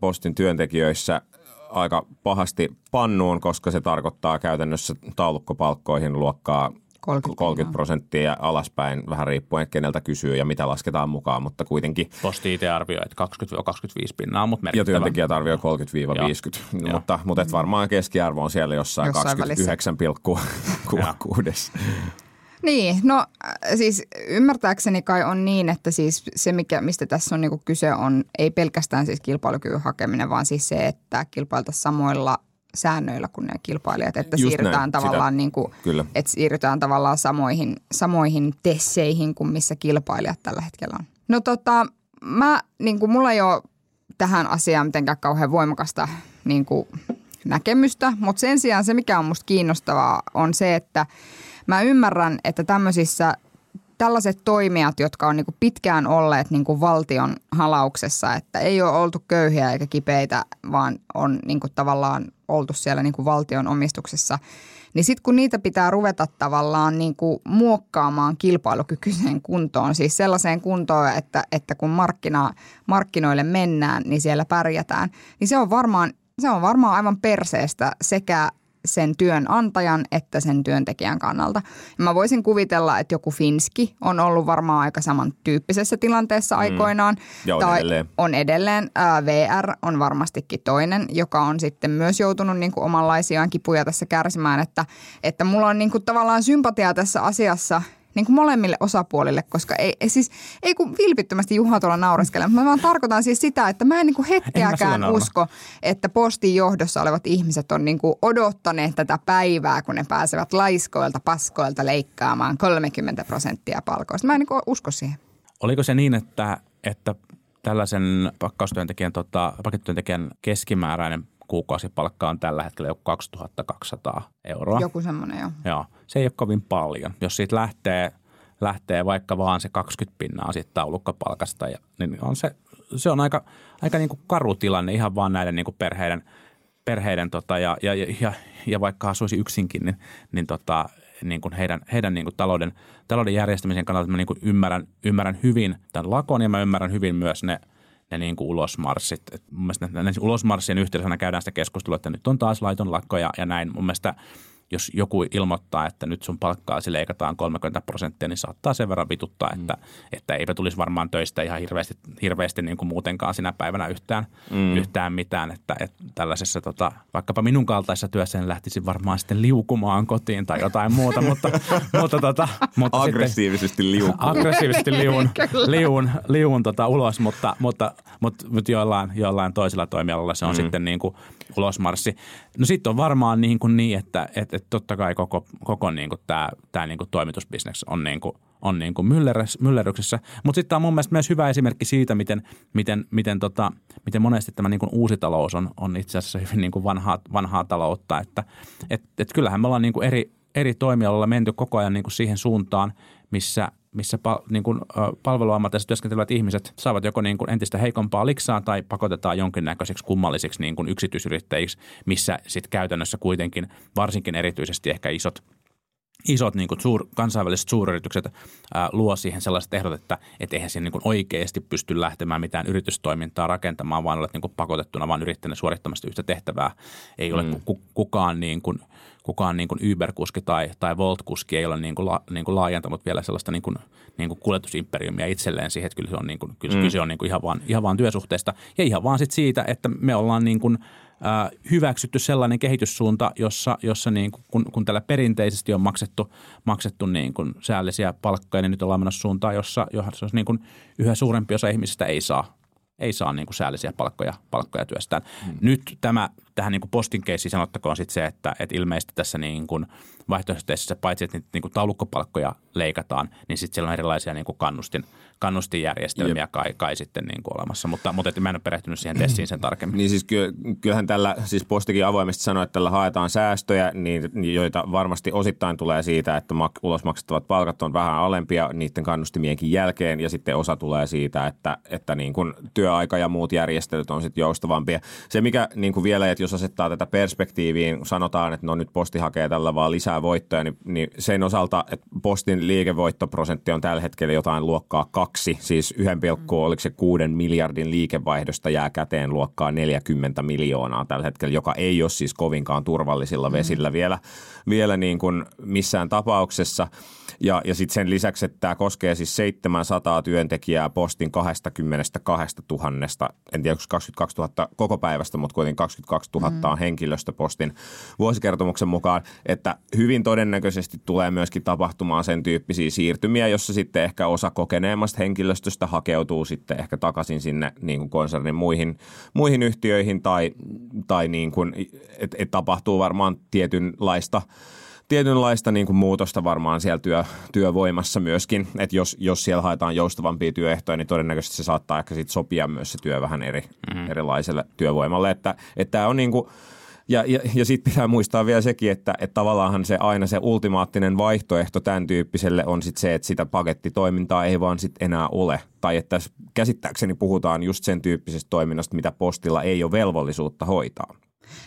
Speaker 1: postin työntekijöissä aika pahasti pannuun, koska se tarkoittaa käytännössä taulukkopalkkoihin luokkaa
Speaker 2: 30
Speaker 1: 30 prosenttia ja alaspäin, vähän riippuen keneltä kysyy ja mitä lasketaan mukaan, mutta kuitenkin.
Speaker 3: Posti itse arvioi, että 20-25 pinnaa on, *laughs* mutta
Speaker 1: Ja
Speaker 3: merkittävä.
Speaker 1: työntekijät arvioi 30-50,
Speaker 3: Joo.
Speaker 1: mutta, mutta et varmaan keskiarvo on siellä jossain,
Speaker 2: Jossain välissä.
Speaker 1: 29,6.
Speaker 2: Niin, no äh, siis ymmärtääkseni kai on niin, että siis se, mikä, mistä tässä on niinku kyse, on ei pelkästään siis kilpailukyvyn hakeminen, vaan siis se, että kilpailtaisiin samoilla säännöillä kuin ne kilpailijat, että
Speaker 1: Just
Speaker 2: siirrytään
Speaker 1: näin, sitä-
Speaker 2: tavallaan niin kuin,
Speaker 1: Kyllä.
Speaker 2: että siirrytään tavallaan samoihin, samoihin tesseihin kuin missä kilpailijat tällä hetkellä on. No tota, mä, niin kuin mulla ei ole tähän asiaan mitenkään kauhean voimakasta niin kuin näkemystä, mutta sen sijaan se, mikä on musta kiinnostavaa, on se, että mä ymmärrän, että tämmöisissä tällaiset toimijat, jotka on niin kuin pitkään olleet niin kuin valtion halauksessa, että ei ole oltu köyhiä eikä kipeitä, vaan on niin kuin tavallaan oltu siellä niin kuin valtion omistuksessa, niin sitten kun niitä pitää ruveta tavallaan niin kuin muokkaamaan kilpailukykyiseen kuntoon, siis sellaiseen kuntoon, että, että kun markkina, markkinoille mennään, niin siellä pärjätään, niin se on varmaan se on varmaan aivan perseestä sekä sen työnantajan että sen työntekijän kannalta. Ja mä voisin kuvitella, että joku Finski on ollut varmaan aika samantyyppisessä tilanteessa mm. aikoinaan.
Speaker 1: Ja on
Speaker 2: tai
Speaker 1: edelleen.
Speaker 2: on edelleen. Ää, VR on varmastikin toinen, joka on sitten myös joutunut niin kuin omanlaisiaan kipuja tässä kärsimään. Että, että mulla on niin kuin tavallaan sympatiaa tässä asiassa – niin kuin molemmille osapuolille, koska ei, ei siis, ei kun vilpittömästi Juha tuolla naureskele, mutta mä vaan tarkoitan siis sitä, että mä en niin kuin hetkeäkään
Speaker 3: naura.
Speaker 2: usko, että postin johdossa olevat ihmiset on niin kuin odottaneet tätä päivää, kun ne pääsevät laiskoilta, paskoilta leikkaamaan 30 prosenttia palkoista. Mä en niin kuin usko siihen.
Speaker 3: Oliko se niin, että, että tällaisen pakkaustyöntekijän, tota, pakettityöntekijän keskimääräinen kuukausipalkka on tällä hetkellä jo 2200 euroa?
Speaker 2: Joku semmoinen jo.
Speaker 3: Joo, se ei ole kovin paljon. Jos siitä lähtee, lähtee vaikka vaan se 20 pinnaa siitä taulukkopalkasta, ja, niin on se, se on aika, aika niin kuin karu tilanne ihan vaan näiden niin kuin perheiden, perheiden tota, ja, ja, ja, ja, vaikka asuisi yksinkin, niin, niin, tota, niin kuin heidän, heidän niin kuin talouden, talouden järjestämisen kannalta mä niin kuin ymmärrän, ymmärrän hyvin tämän lakon ja mä ymmärrän hyvin myös ne, ne niin kuin ulosmarssit. Et mun mielestä ulosmarssien yhteydessä käydään sitä keskustelua, että nyt on taas laiton lakko ja, ja näin. Mun mielestä jos joku ilmoittaa, että nyt sun palkkaasi leikataan 30 prosenttia, niin saattaa sen verran vituttaa, että, mm. että eipä tulisi varmaan töistä ihan hirveästi, hirveästi niin kuin muutenkaan sinä päivänä yhtään, mm. yhtään mitään. Että, että tällaisessa tota, vaikkapa minun kaltaisessa työssä en lähtisi varmaan sitten liukumaan kotiin tai jotain muuta, *laughs* mutta, mutta, tota, mutta
Speaker 1: Aggressiivisesti liukuu.
Speaker 3: aggressiivisesti liuun, *laughs* liuun, liuun tota ulos, mutta, mutta, mutta, mutta jollain, jollain toisella toimialalla se on mm. sitten niin kuin ulosmarssi. No sitten on varmaan niin, kuin niin että, että, että totta kai koko, koko niin tämä, tämä niin kuin toimitusbisnes on niin on niin myllerryksessä. Mutta sitten tämä on mun mielestä myös hyvä esimerkki siitä, miten, miten, miten, tota, miten monesti tämä niin uusi talous on, on itse asiassa hyvin niin vanhaa, vanhaa taloutta. Että et, et kyllähän me ollaan niin eri, eri toimialoilla menty koko ajan niin siihen suuntaan, missä, missä pal, niin kuin, palveluammatissa työskentelevät ihmiset saavat joko niin kuin entistä heikompaa liksaa tai pakotetaan jonkinnäköiseksi kummallisiksi niin kuin yksityisyrittäjiksi, missä sitten käytännössä kuitenkin varsinkin erityisesti ehkä isot isot niin kuin suur, kansainväliset suuryritykset ää, luo siihen sellaiset ehdot, että et eihän siihen niin oikeasti pysty lähtemään mitään yritystoimintaa rakentamaan, vaan olet niin kuin pakotettuna vaan yrittänyt suorittamasta yhtä tehtävää. Ei ole mm. ku, kukaan, niin kuin, kukaan niin kuin Uber-kuski tai, tai Volt-kuski ei ole niin kuin la, niin kuin laajentanut vielä sellaista niin kuin, niin kuin kuljetusimperiumia itselleen siihen, että kyllä se on, niin kuin, kyllä, mm. kyllä se on niin kuin ihan, vaan, ihan vaan työsuhteesta ja ihan vaan sit siitä, että me ollaan niin kuin – hyväksytty sellainen kehityssuunta, jossa, jossa niin kuin, kun, kun tällä perinteisesti on maksettu, maksettu niin kuin säällisiä palkkoja, niin nyt ollaan menossa suuntaan, jossa, jossa niin kuin yhä suurempi osa ihmisistä ei saa ei saa niin kuin säällisiä palkkoja, palkkoja työstään. Hmm. Nyt tämä, tähän niin kuin postin keissiin sanottakoon sitten se, että, että ilmeisesti tässä niin kuin vaihtoehtoisessa paitsi, että niitä niin kuin taulukkopalkkoja leikataan, niin sitten siellä on erilaisia niin kuin kannustin, kannustinjärjestelmiä kai, kai sitten niin kuin olemassa. Mutta, mutta että mä en ole perehtynyt siihen testiin sen tarkemmin.
Speaker 1: Niin siis kyllähän tällä, siis postikin avoimesti sanoi, että tällä haetaan säästöjä, niin, joita varmasti osittain tulee siitä, että mak, ulos maksettavat palkat on vähän alempia niiden kannustimienkin jälkeen ja sitten osa tulee siitä, että, että niin kuin työaika ja muut järjestelyt on sitten joustavampia. Se mikä niin kuin vielä, että jos asettaa tätä perspektiiviin, sanotaan, että no nyt posti hakee tällä vaan lisää voittoja, niin, niin sen osalta, että postin liikevoittoprosentti on tällä hetkellä jotain luokkaa kaksi, siis 1, mm. oliko se kuuden miljardin liikevaihdosta jää käteen luokkaa 40 miljoonaa tällä hetkellä, joka ei ole siis kovinkaan turvallisilla vesillä mm. vielä, vielä niin kuin missään tapauksessa. Ja, ja sitten sen lisäksi, että tämä koskee siis 700 työntekijää postin 22 000, en tiedä, onko 22 000 koko päivästä, mutta kuitenkin 22 000 mm. on henkilöstö postin vuosikertomuksen mukaan, että hyvin todennäköisesti tulee myöskin tapahtumaan sen tyyppisiä siirtymiä, jossa sitten ehkä osa kokeneemmasta henkilöstöstä hakeutuu sitten ehkä takaisin sinne niin kuin konsernin muihin, muihin yhtiöihin tai, tai niin kuin, että et tapahtuu varmaan tietynlaista – tietynlaista niin kuin muutosta varmaan siellä työ, työvoimassa myöskin, että jos, jos siellä haetaan joustavampia työehtoja, niin todennäköisesti se saattaa ehkä sit sopia myös se työ vähän eri, mm-hmm. erilaiselle työvoimalle, että, että tämä on niin kuin, ja, ja, ja sitten pitää muistaa vielä sekin, että, että tavallaanhan se aina se ultimaattinen vaihtoehto tämän tyyppiselle on sitten se, että sitä pakettitoimintaa ei vaan sitten enää ole. Tai että käsittääkseni puhutaan just sen tyyppisestä toiminnasta, mitä postilla ei ole velvollisuutta hoitaa.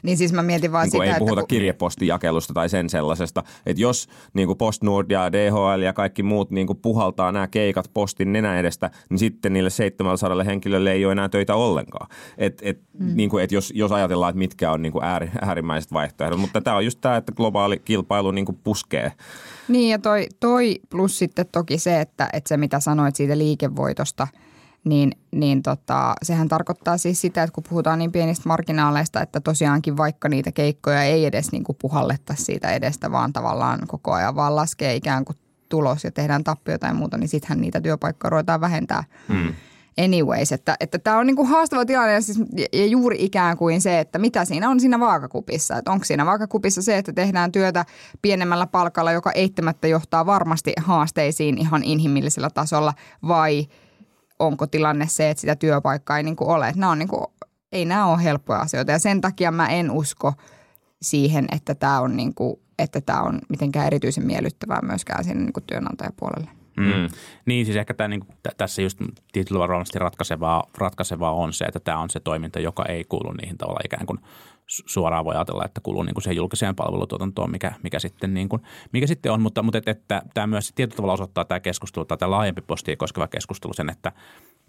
Speaker 2: Niin siis mä mietin vaan
Speaker 1: niin
Speaker 2: sitä,
Speaker 1: ei puhuta
Speaker 2: että kun,
Speaker 1: kirjepostijakelusta tai sen sellaisesta. Että jos niin kuin PostNord ja DHL ja kaikki muut niin kuin puhaltaa nämä keikat postin nenä edestä, niin sitten niille 700 henkilölle ei ole enää töitä ollenkaan. Et, et, mm. niin kuin, et jos, jos ajatellaan, että mitkä on niin kuin ääri, äärimmäiset vaihtoehdot. Mutta tämä on just tämä, että globaali kilpailu niin kuin puskee.
Speaker 2: Niin ja toi, toi plus sitten toki se, että, että se mitä sanoit siitä liikevoitosta, niin, niin tota, sehän tarkoittaa siis sitä, että kun puhutaan niin pienistä marginaaleista, että tosiaankin vaikka niitä keikkoja ei edes niin kuin puhallettaisi siitä edestä, vaan tavallaan koko ajan vaan laskee ikään kuin tulos ja tehdään tappiota ja muuta, niin sittenhän niitä työpaikkoja ruvetaan vähentää. Hmm anyways. Että, että tämä on niinku haastava tilanne ja, siis, ja juuri ikään kuin se, että mitä siinä on siinä vaakakupissa. Että onko siinä vaakakupissa se, että tehdään työtä pienemmällä palkalla, joka eittämättä johtaa varmasti haasteisiin ihan inhimillisellä tasolla vai onko tilanne se, että sitä työpaikkaa ei niinku ole. Että nämä on niinku, ei nämä ole helppoja asioita ja sen takia mä en usko siihen, että tämä on, niinku, että tämä on mitenkään erityisen miellyttävää myöskään sinne niinku työnantajapuolelle.
Speaker 3: Mm. Mm. Niin siis ehkä tämä, niin, t- tässä just tietyllä varmasti ratkaisevaa, ratkaisevaa on se, että tämä on se toiminta, joka ei kuulu niihin tavalla ikään kuin suoraan voi ajatella, että kuuluu niin kuin siihen julkiseen palvelutuotantoon, mikä, mikä, sitten, niin kuin, mikä sitten on. Mutta, mutta että, että tämä myös tietyllä tavalla osoittaa tämä keskustelu tai tämä laajempi postia koskeva keskustelu sen, että,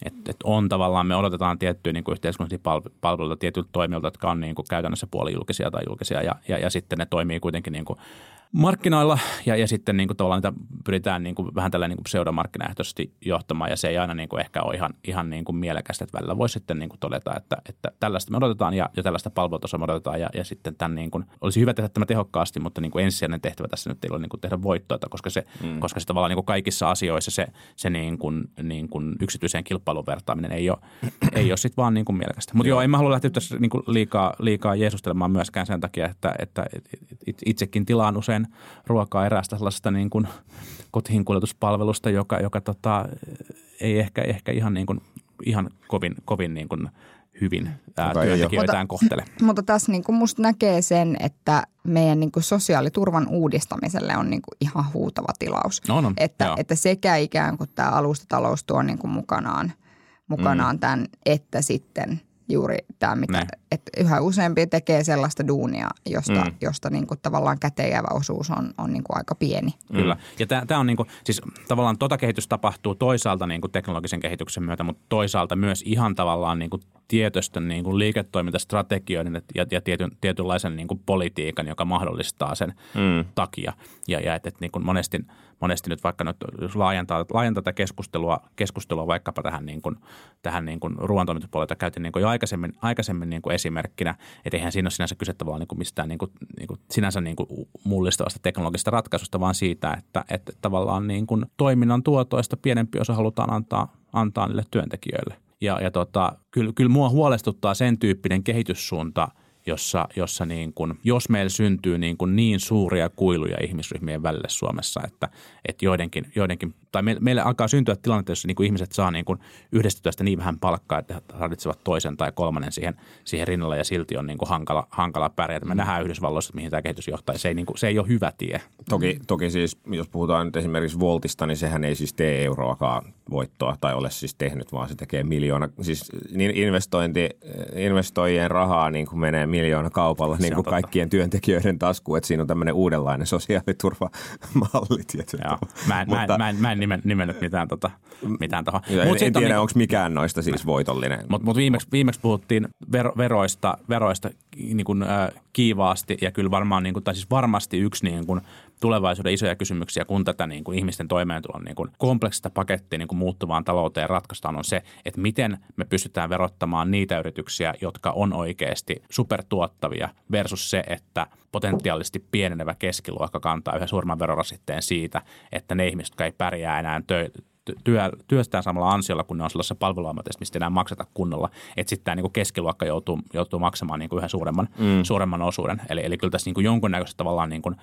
Speaker 3: että, että on tavallaan, me odotetaan tiettyjä niin kuin yhteiskunnallisia palveluita tietyiltä toimijoilta, jotka on niin kuin käytännössä puolijulkisia tai julkisia ja, ja, ja sitten ne toimii kuitenkin niin kuin markkinoilla ja, ja sitten niin kuin tavallaan niitä pyritään niin kuin vähän tällä niin kuin pseudomarkkinaehtoisesti johtamaan ja se ei aina niin kuin ehkä ole ihan, ihan niin kuin mielekästä, että välillä voisi sitten niin kuin todeta, että, että tällaista me odotetaan ja, ja tällaista palvelutasoa me odotetaan ja, ja sitten tämän niin kuin, olisi hyvä tehdä tämä tehokkaasti, mutta niin kuin ensisijainen tehtävä tässä nyt ei ole niin kuin tehdä voittoa, koska se, mm. koska se tavallaan niin kuin kaikissa asioissa se, se niin kuin, niin kuin yksityiseen kilpailun vertaaminen ei ole, *clears throat* ei ole sitten vaan niin kuin mielekästä. Mutta joo. joo, en mä halua lähteä tässä niin kuin liikaa, liikaa jeesustelemaan myöskään sen takia, että, että itsekin tilaan usein jotain ruokaa eräästä sellaisesta niin kuin kotiin kuljetuspalvelusta, joka, joka tota, ei ehkä, ehkä ihan, niin kuin, ihan kovin, kovin niin kuin hyvin ää, työntekijöitään kohtele.
Speaker 2: Mutta, mutta tässä niin kuin musta näkee sen, että meidän niin kuin sosiaaliturvan uudistamiselle on niin kuin ihan huutava tilaus.
Speaker 3: No, no,
Speaker 2: että, että sekä ikään kuin tämä alustatalous tuo niin kuin mukanaan, mukanaan mm. tämän, että sitten – juuri tämä, mitä, niin. että yhä useampi tekee sellaista duunia, josta, mm. josta niin kuin tavallaan käteenjäävä osuus on, on niin kuin aika pieni.
Speaker 3: Kyllä. Ja tämä on niin kuin, siis tavallaan tota kehitys tapahtuu toisaalta niin kuin teknologisen kehityksen myötä, mutta toisaalta myös ihan tavallaan niin kuin tietoisten niin kuin liiketoimintastrategioiden ja, ja tietyn, tietynlaisen niin kuin politiikan, joka mahdollistaa sen mm. takia. Ja, ja että et niin kuin monesti, monesti nyt vaikka nyt, jos laajentaa, laajentaa tätä keskustelua, keskustelua vaikkapa tähän, niin kuin, tähän niin kuin ruoantoimituspuolelta käytiin niin kuin jo aikaisemmin, aikaisemmin niin kuin esimerkkinä, että eihän siinä ole sinänsä kyse tavallaan niin kuin mistään niin kuin, niin kuin sinänsä niin kuin mullistavasta teknologisesta ratkaisusta, vaan siitä, että, että tavallaan niin kuin toiminnan tuotoista pienempi osa halutaan antaa, antaa niille työntekijöille. Ja, ja tota, kyllä, kyllä mua huolestuttaa sen tyyppinen kehityssuunta – jossa, jossa niin kuin, jos meillä syntyy niin, kuin niin suuria kuiluja ihmisryhmien välille Suomessa, että, että joidenkin, joidenkin, tai meille, meille alkaa syntyä tilanne, jossa niin kuin ihmiset saa niin kuin yhdestä työstä niin vähän palkkaa, että he tarvitsevat toisen tai kolmannen siihen, siihen rinnalle ja silti on niin kuin hankala, hankala pärjätä. Me mm. nähdään Yhdysvalloissa, mihin tämä kehitys johtaa. Se ei, niin kuin, se ei ole hyvä tie.
Speaker 1: Toki, toki siis, jos puhutaan nyt esimerkiksi Voltista, niin sehän ei siis tee euroakaan voittoa tai ole siis tehnyt, vaan se tekee miljoona. Siis niin investointi, investoijien rahaa niin kuin menee miljoona kaupalla niin kuin kaikkien työntekijöiden taskuun, että siinä on tämmöinen uudenlainen sosiaaliturvamalli *laughs*
Speaker 3: Joo. Mä en, Mutta, mä en, mä en, nimen, nimennyt mitään, tota, mitään tuohon.
Speaker 1: En, en tiedä, niin, onko mikään noista siis voitollinen.
Speaker 3: Mutta mut viimeksi, viimeksi puhuttiin vero, veroista, veroista niin kuin, äh, kiivaasti ja kyllä varmaan, niin kuin, tai siis varmasti yksi niin kuin, tulevaisuuden isoja kysymyksiä, kun tätä niin kuin ihmisten toimeentulon niin kuin kompleksista pakettia niin kuin muuttuvaan talouteen ratkaistaan, on se, että miten me pystytään verottamaan niitä yrityksiä, jotka on oikeasti supertuottavia versus se, että potentiaalisesti pienenevä keskiluokka kantaa yhä suuremman verorasitteen siitä, että ne ihmiset, jotka ei pärjää enää tö- työ, työstään samalla ansiolla, kun ne on sellaisessa palveluammatissa, mistä enää makseta kunnolla. Että sitten tämä niin keskiluokka joutuu, joutuu maksamaan niin kuin yhä suuremman, mm. suuremman osuuden. Eli, eli kyllä tässä niin kuin jonkunnäköistä tavallaan niin kuin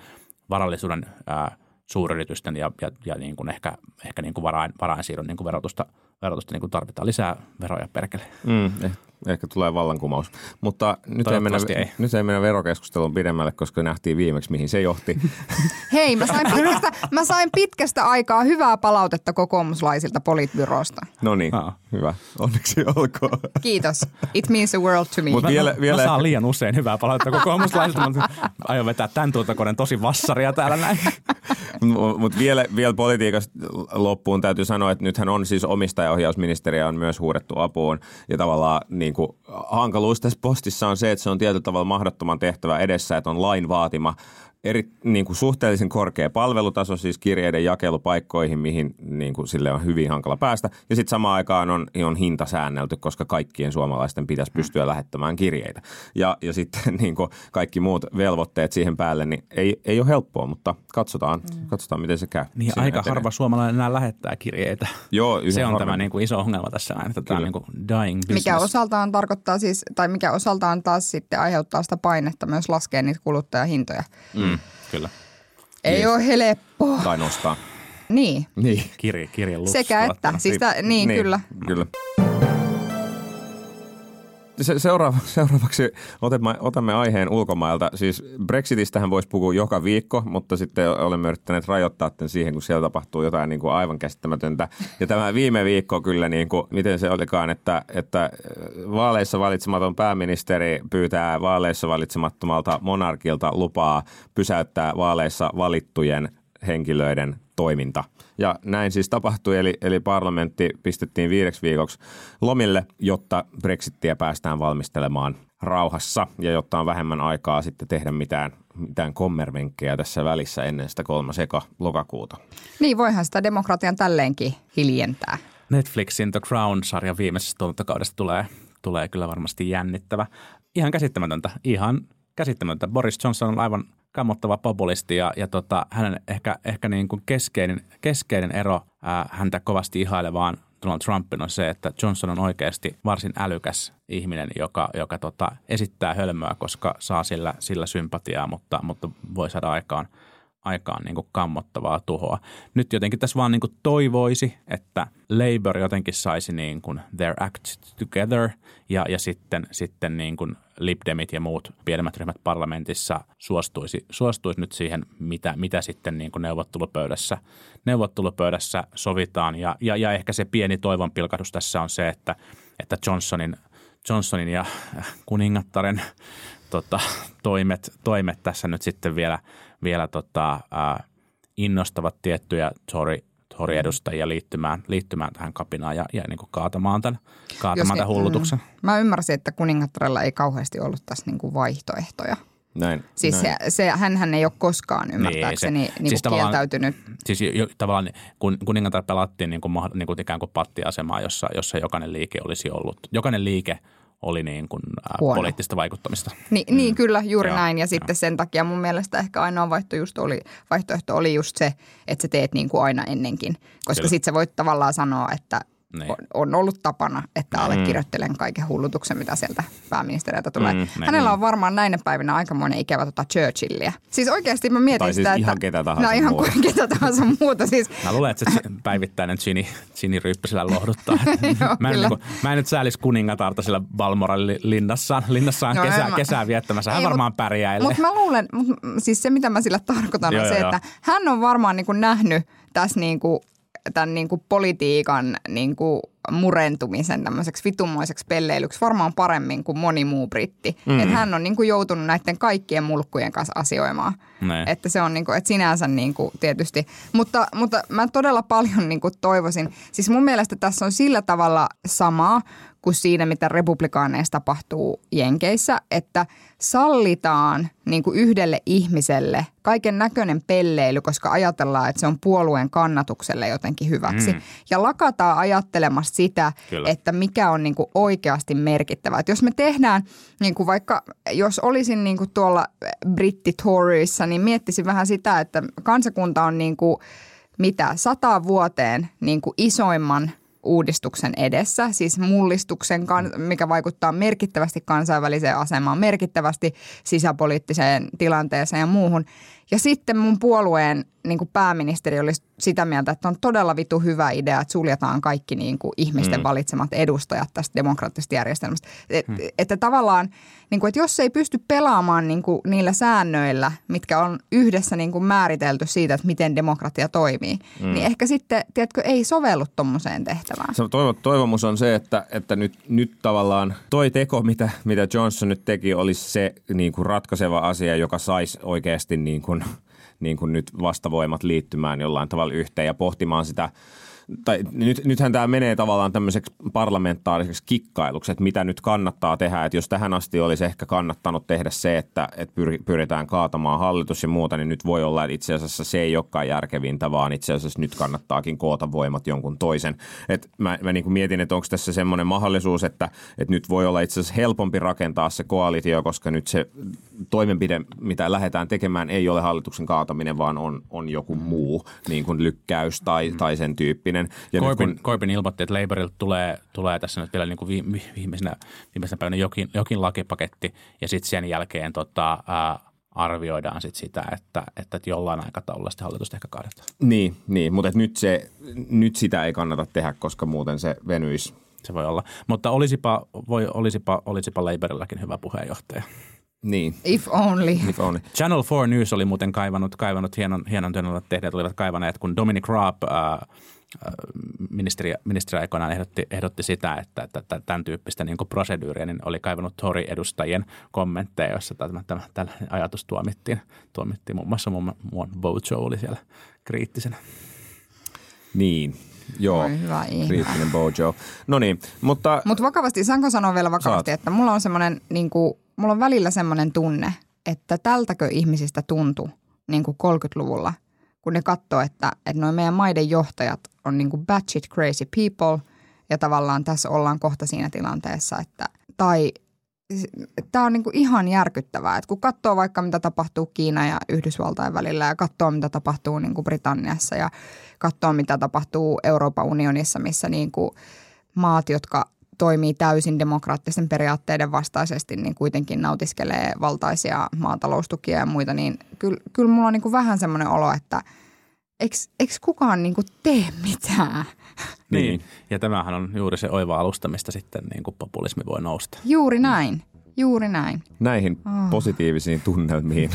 Speaker 3: varallisuuden ää, suuryritysten ja, ja, ja niin kuin ehkä, ehkä niin kuin varain, varainsiirron niin kuin verotusta, verotusta niin kuin tarvitaan lisää veroja perkele.
Speaker 1: Mm, eh, Ehkä tulee vallankumous. Mutta nyt ei, mennä,
Speaker 3: ei.
Speaker 1: nyt ei mennä verokeskusteluun pidemmälle, koska nähtiin viimeksi, mihin se johti. *laughs*
Speaker 2: Hei, mä sain, pitkästä, mä sain pitkästä aikaa hyvää palautetta kokoomuslaisilta politbyrosta.
Speaker 1: No niin,
Speaker 3: Aa.
Speaker 1: hyvä. Onneksi olkoon.
Speaker 2: Kiitos. It means the world to me.
Speaker 1: Mut
Speaker 3: Mä,
Speaker 1: vielä-
Speaker 3: mä,
Speaker 1: vielä
Speaker 3: mä saan liian usein hyvää palautetta kokoomuslaisilta, mutta aion vetää tämän tuotakoneen tosi vassaria täällä näin. *laughs*
Speaker 1: Mutta vielä, vielä politiikasta loppuun täytyy sanoa, että nythän on siis omistajaohjausministeriä on myös huudettu apuun. Ja tavallaan niin kuin, hankaluus tässä postissa on se, että se on tietyllä tavalla mahdottoman tehtävä edessä, että on lain vaatima eri, niin kuin suhteellisen korkea palvelutaso siis kirjeiden jakelupaikkoihin, mihin niin kuin, sille on hyvin hankala päästä. Ja sitten samaan aikaan on, on hinta säännelty, koska kaikkien suomalaisten pitäisi pystyä lähettämään kirjeitä. Ja, ja sitten *laughs* niin kuin kaikki muut velvoitteet siihen päälle, niin ei, ei ole helppoa, mutta katsotaan, katsotaan miten se käy.
Speaker 3: Niin aika
Speaker 1: etenee.
Speaker 3: harva suomalainen enää lähettää kirjeitä.
Speaker 1: Joo,
Speaker 3: Se on
Speaker 1: harvemmin.
Speaker 3: tämä niin kuin iso ongelma tässä näin, että tämä on niin kuin dying business.
Speaker 2: Mikä osaltaan tarkoittaa siis, tai mikä osaltaan taas sitten aiheuttaa sitä painetta myös laskea niitä kuluttajahintoja.
Speaker 3: Mm, kyllä.
Speaker 2: Ei
Speaker 1: Yes.
Speaker 2: ole helppoa.
Speaker 1: Tai nostaa.
Speaker 2: Niin.
Speaker 1: Niin.
Speaker 3: Kirje, kirje
Speaker 2: Sekä että. Siis tä, niin, niin, kyllä.
Speaker 1: Kyllä. Se, seuraava, *laughs* seuraavaksi otamme, otamme aiheen ulkomailta. Siis Brexitistähän voisi puhua joka viikko, mutta sitten olemme yrittäneet rajoittaa tämän siihen, kun siellä tapahtuu jotain niin kuin aivan käsittämätöntä. Ja tämä viime viikko kyllä, niin kuin, miten se olikaan, että, että vaaleissa valitsematon pääministeri pyytää vaaleissa valitsemattomalta monarkilta lupaa pysäyttää vaaleissa valittujen henkilöiden toiminta. Ja näin siis tapahtui, eli, eli parlamentti pistettiin viideksi viikoksi lomille, jotta Brexittiä päästään valmistelemaan rauhassa ja jotta on vähemmän aikaa sitten tehdä mitään, mitään kommervenkkejä tässä välissä ennen sitä kolmas eka lokakuuta.
Speaker 2: Niin, voihan sitä demokratian tälleenkin hiljentää.
Speaker 3: Netflixin The Crown-sarjan viimeisestä tuotantokaudesta tulee, tulee kyllä varmasti jännittävä. Ihan käsittämätöntä, ihan käsittämätöntä. Boris Johnson on aivan kammottava populisti ja, ja tota, hänen ehkä, ehkä niin kuin keskeinen, keskeinen ero ää, häntä kovasti ihailevaan Donald Trumpin on se, että Johnson on oikeasti varsin älykäs ihminen, joka, joka tota, esittää hölmöä, koska saa sillä, sillä sympatiaa, mutta, mutta voi saada aikaan aikaan niin kuin kammottavaa tuhoa. Nyt jotenkin tässä vaan niin kuin toivoisi, että Labour jotenkin saisi niin kuin their act together ja, ja sitten, sitten niin kuin Lib Demit ja muut pienemmät ryhmät parlamentissa suostuisi, suostuisi nyt siihen, mitä, mitä sitten niin kuin neuvottelupöydässä, neuvottelupöydässä sovitaan. Ja, ja, ja ehkä se pieni toivon pilkahdus tässä on se, että, että Johnsonin, Johnsonin ja kuningattaren tota, toimet, toimet tässä nyt sitten vielä, vielä tota, innostavat tiettyjä Tory-edustajia liittymään, liittymään tähän kapinaan ja, ja niin kuin kaatamaan tämän, kaatamaan tämän hullutuksen.
Speaker 2: Mm, mä ymmärsin, että kuningattarella ei kauheasti ollut tässä niinku vaihtoehtoja.
Speaker 1: Näin.
Speaker 2: Siis
Speaker 1: näin.
Speaker 2: se, se, hänhän ei ole koskaan ymmärtääkseni niin, niin
Speaker 3: siis
Speaker 2: kuin kieltäytynyt.
Speaker 3: Siis jo, tavallaan kun kuningatar pelattiin niin kuin, mah- niin kuin ikään kuin pattiasemaa, jossa, jossa jokainen liike olisi ollut, jokainen liike oli niin kuin,
Speaker 2: Huono.
Speaker 3: poliittista vaikuttamista.
Speaker 2: Ni, mm. Niin kyllä, juuri
Speaker 3: Joo,
Speaker 2: näin. Ja
Speaker 3: joo.
Speaker 2: sitten sen takia mun mielestä ehkä ainoa vaihto just oli, vaihtoehto oli just se, että sä teet niin kuin aina ennenkin. Koska sitten sä voit tavallaan sanoa, että
Speaker 3: Niin.
Speaker 2: on, ollut tapana, että allekirjoittelen kaiken hullutuksen, mitä sieltä pääministeriltä tulee.
Speaker 3: Mm,
Speaker 2: Mm,
Speaker 3: näin.
Speaker 2: Hänellä on varmaan näinä päivinä aikamoinen ikävä tota Churchillia. Siis oikeasti mä mietin
Speaker 1: Tai siis
Speaker 2: sitä,
Speaker 1: ihan
Speaker 2: että...
Speaker 1: ketä tahansa
Speaker 2: No ihan
Speaker 1: muuta.
Speaker 2: ketä tahansa muuta. Siis *laughs*
Speaker 3: Mä luulen, että se päivittäinen Gini, Gini Ryyppäsellä lohduttaa.
Speaker 2: Joo, *laughs*
Speaker 3: mä, en, niin kuin, mä en nyt säälisi kuningatarta sillä Balmoran li- linnassaan, linnassaan
Speaker 2: No,
Speaker 3: kesä,
Speaker 2: mä-
Speaker 3: kesää viettämässä. Hän
Speaker 2: Ei,
Speaker 3: varmaan
Speaker 2: mut-
Speaker 3: pärjäilee.
Speaker 2: Mutta mä luulen, mut, siis se mitä mä sillä tarkoitan
Speaker 3: Joo,
Speaker 2: on se,
Speaker 3: joo,
Speaker 2: että hän on varmaan niin kuin nähnyt tässä niin kuin, tämän niin kuin politiikan niin kuin murentumisen tämmöiseksi vitummoiseksi pelleilyksi varmaan paremmin kuin moni muu britti. Mm. Että hän on niin kuin joutunut näiden kaikkien mulkkujen kanssa asioimaan.
Speaker 3: Näin.
Speaker 2: Että se on niin kuin, että sinänsä niin kuin tietysti. Mutta, mutta mä todella paljon niin kuin toivoisin. Siis mun mielestä tässä on sillä tavalla samaa kuin siinä, mitä republikaaneissa tapahtuu Jenkeissä, että sallitaan niin kuin yhdelle ihmiselle kaiken näköinen pelleily, koska ajatellaan, että se on puolueen kannatukselle jotenkin hyväksi. Mm. Ja lakataan ajattelemasta sitä,
Speaker 3: Kyllä.
Speaker 2: että mikä on niin kuin oikeasti merkittävää. Että jos me tehdään, niin kuin vaikka jos olisin niin kuin tuolla brittitourissa, niin miettisin vähän sitä, että kansakunta on niin kuin mitä sata vuoteen niin kuin isoimman uudistuksen edessä, siis mullistuksen, kan- mikä vaikuttaa merkittävästi kansainväliseen asemaan, merkittävästi sisäpoliittiseen tilanteeseen ja muuhun. Ja sitten mun puolueen niin kuin pääministeri oli sitä mieltä, että on todella vitu hyvä idea, että suljetaan kaikki niin kuin ihmisten mm. valitsemat edustajat tästä demokraattisesta järjestelmästä. Et, mm. Että tavallaan, niin kuin, että jos ei pysty pelaamaan niin kuin niillä säännöillä, mitkä on yhdessä niin kuin määritelty siitä, että miten demokratia toimii, mm. niin ehkä sitten, tiedätkö, ei sovellu tuommoiseen tehtävään.
Speaker 1: Se toivo, toivomus on se, että, että nyt, nyt tavallaan toi teko, mitä, mitä Johnson nyt teki, olisi se niin kuin ratkaiseva asia, joka saisi oikeasti niin kuin – niin kuin nyt vastavoimat liittymään jollain tavalla yhteen ja pohtimaan sitä – tai nyt, nythän tämä menee tavallaan tämmöiseksi parlamentaariseksi kikkailuksi, että mitä nyt kannattaa tehdä. Että jos tähän asti olisi ehkä kannattanut tehdä se, että, että pyritään kaatamaan hallitus ja muuta, niin nyt voi olla, että itse asiassa se ei olekaan järkevintä, vaan itse asiassa nyt kannattaakin koota voimat jonkun toisen. Et mä mä niin mietin, että onko tässä semmoinen mahdollisuus, että, että nyt voi olla itse asiassa helpompi rakentaa se koalitio, koska nyt se toimenpide, mitä lähdetään tekemään, ei ole hallituksen kaataminen, vaan on, on joku muu, niin kuin lykkäys tai, mm. tai sen tyyppinen
Speaker 3: todennäköinen. Ja Corbyn, kun... Corbyn ilmoitti, että Labourilta tulee, tulee tässä nyt vielä niin kuin viimeisenä, viimeisenä päivänä jokin, jokin lakipaketti ja sitten sen jälkeen tota, ää, arvioidaan sit sitä, että, että jollain aikataululla sitä hallitusta ehkä kaadetaan.
Speaker 1: Niin, niin mutta nyt, se, nyt sitä ei kannata tehdä, koska muuten se venyisi.
Speaker 3: Se voi olla. Mutta olisipa, voi, olisipa, olisipa Labourillakin hyvä puheenjohtaja.
Speaker 1: Niin.
Speaker 2: If only.
Speaker 1: If only.
Speaker 3: Channel 4 News oli muuten kaivannut, kaivannut hienon, hienon työn, että olivat kaivaneet, kun Dominic Raab, äh, ministeri, ministeri aikoinaan ehdotti, ehdotti sitä, että, että tämän tyyppistä niin proseduuria niin oli kaivannut Tory-edustajien kommentteja, joissa tämä, tämä, tämä ajatus tuomittiin. Tuomittiin muun muassa muun, muun Bojo oli siellä kriittisenä.
Speaker 1: Niin, Joo, hyvä kriittinen Bojo. No niin, mutta...
Speaker 2: Mutta vakavasti, saanko sanoa vielä vakavasti, Saat. että mulla on semmoinen, niin kuin, mulla on välillä semmoinen tunne, että tältäkö ihmisistä tuntui niin kuin 30-luvulla – kun ne katsoo, että, että noin meidän maiden johtajat on niin kuin batshit crazy people ja tavallaan tässä ollaan kohta siinä tilanteessa, että tai tämä on niin kuin ihan järkyttävää, että kun katsoo vaikka mitä tapahtuu Kiina ja Yhdysvaltain välillä ja katsoo mitä tapahtuu niin kuin Britanniassa ja katsoo mitä tapahtuu Euroopan unionissa, missä niin kuin maat, jotka toimii täysin demokraattisten periaatteiden vastaisesti, niin kuitenkin nautiskelee valtaisia maataloustukia ja muita, niin kyllä, kyllä mulla on niin kuin vähän semmoinen olo, että eikö kukaan niin kuin tee mitään?
Speaker 3: Niin, ja tämähän on juuri se oiva alusta, mistä sitten niin kuin populismi voi nousta.
Speaker 2: Juuri näin. Juuri näin.
Speaker 1: Näihin oh. positiivisiin tunnelmiin.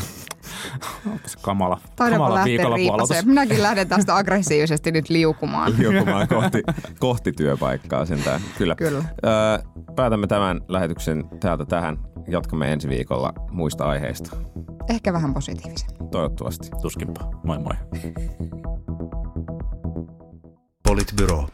Speaker 3: kamala, kamala viikonloppu
Speaker 2: Minäkin lähden tästä aggressiivisesti nyt liukumaan.
Speaker 1: Liukumaan kohti, kohti työpaikkaa sentään. Kyllä. Kyllä. Öö, päätämme tämän lähetyksen täältä tähän. Jatkamme ensi viikolla muista aiheista.
Speaker 2: Ehkä vähän positiivisen.
Speaker 1: Toivottavasti.
Speaker 3: Tuskinpa. Moi moi.
Speaker 4: Politbyro.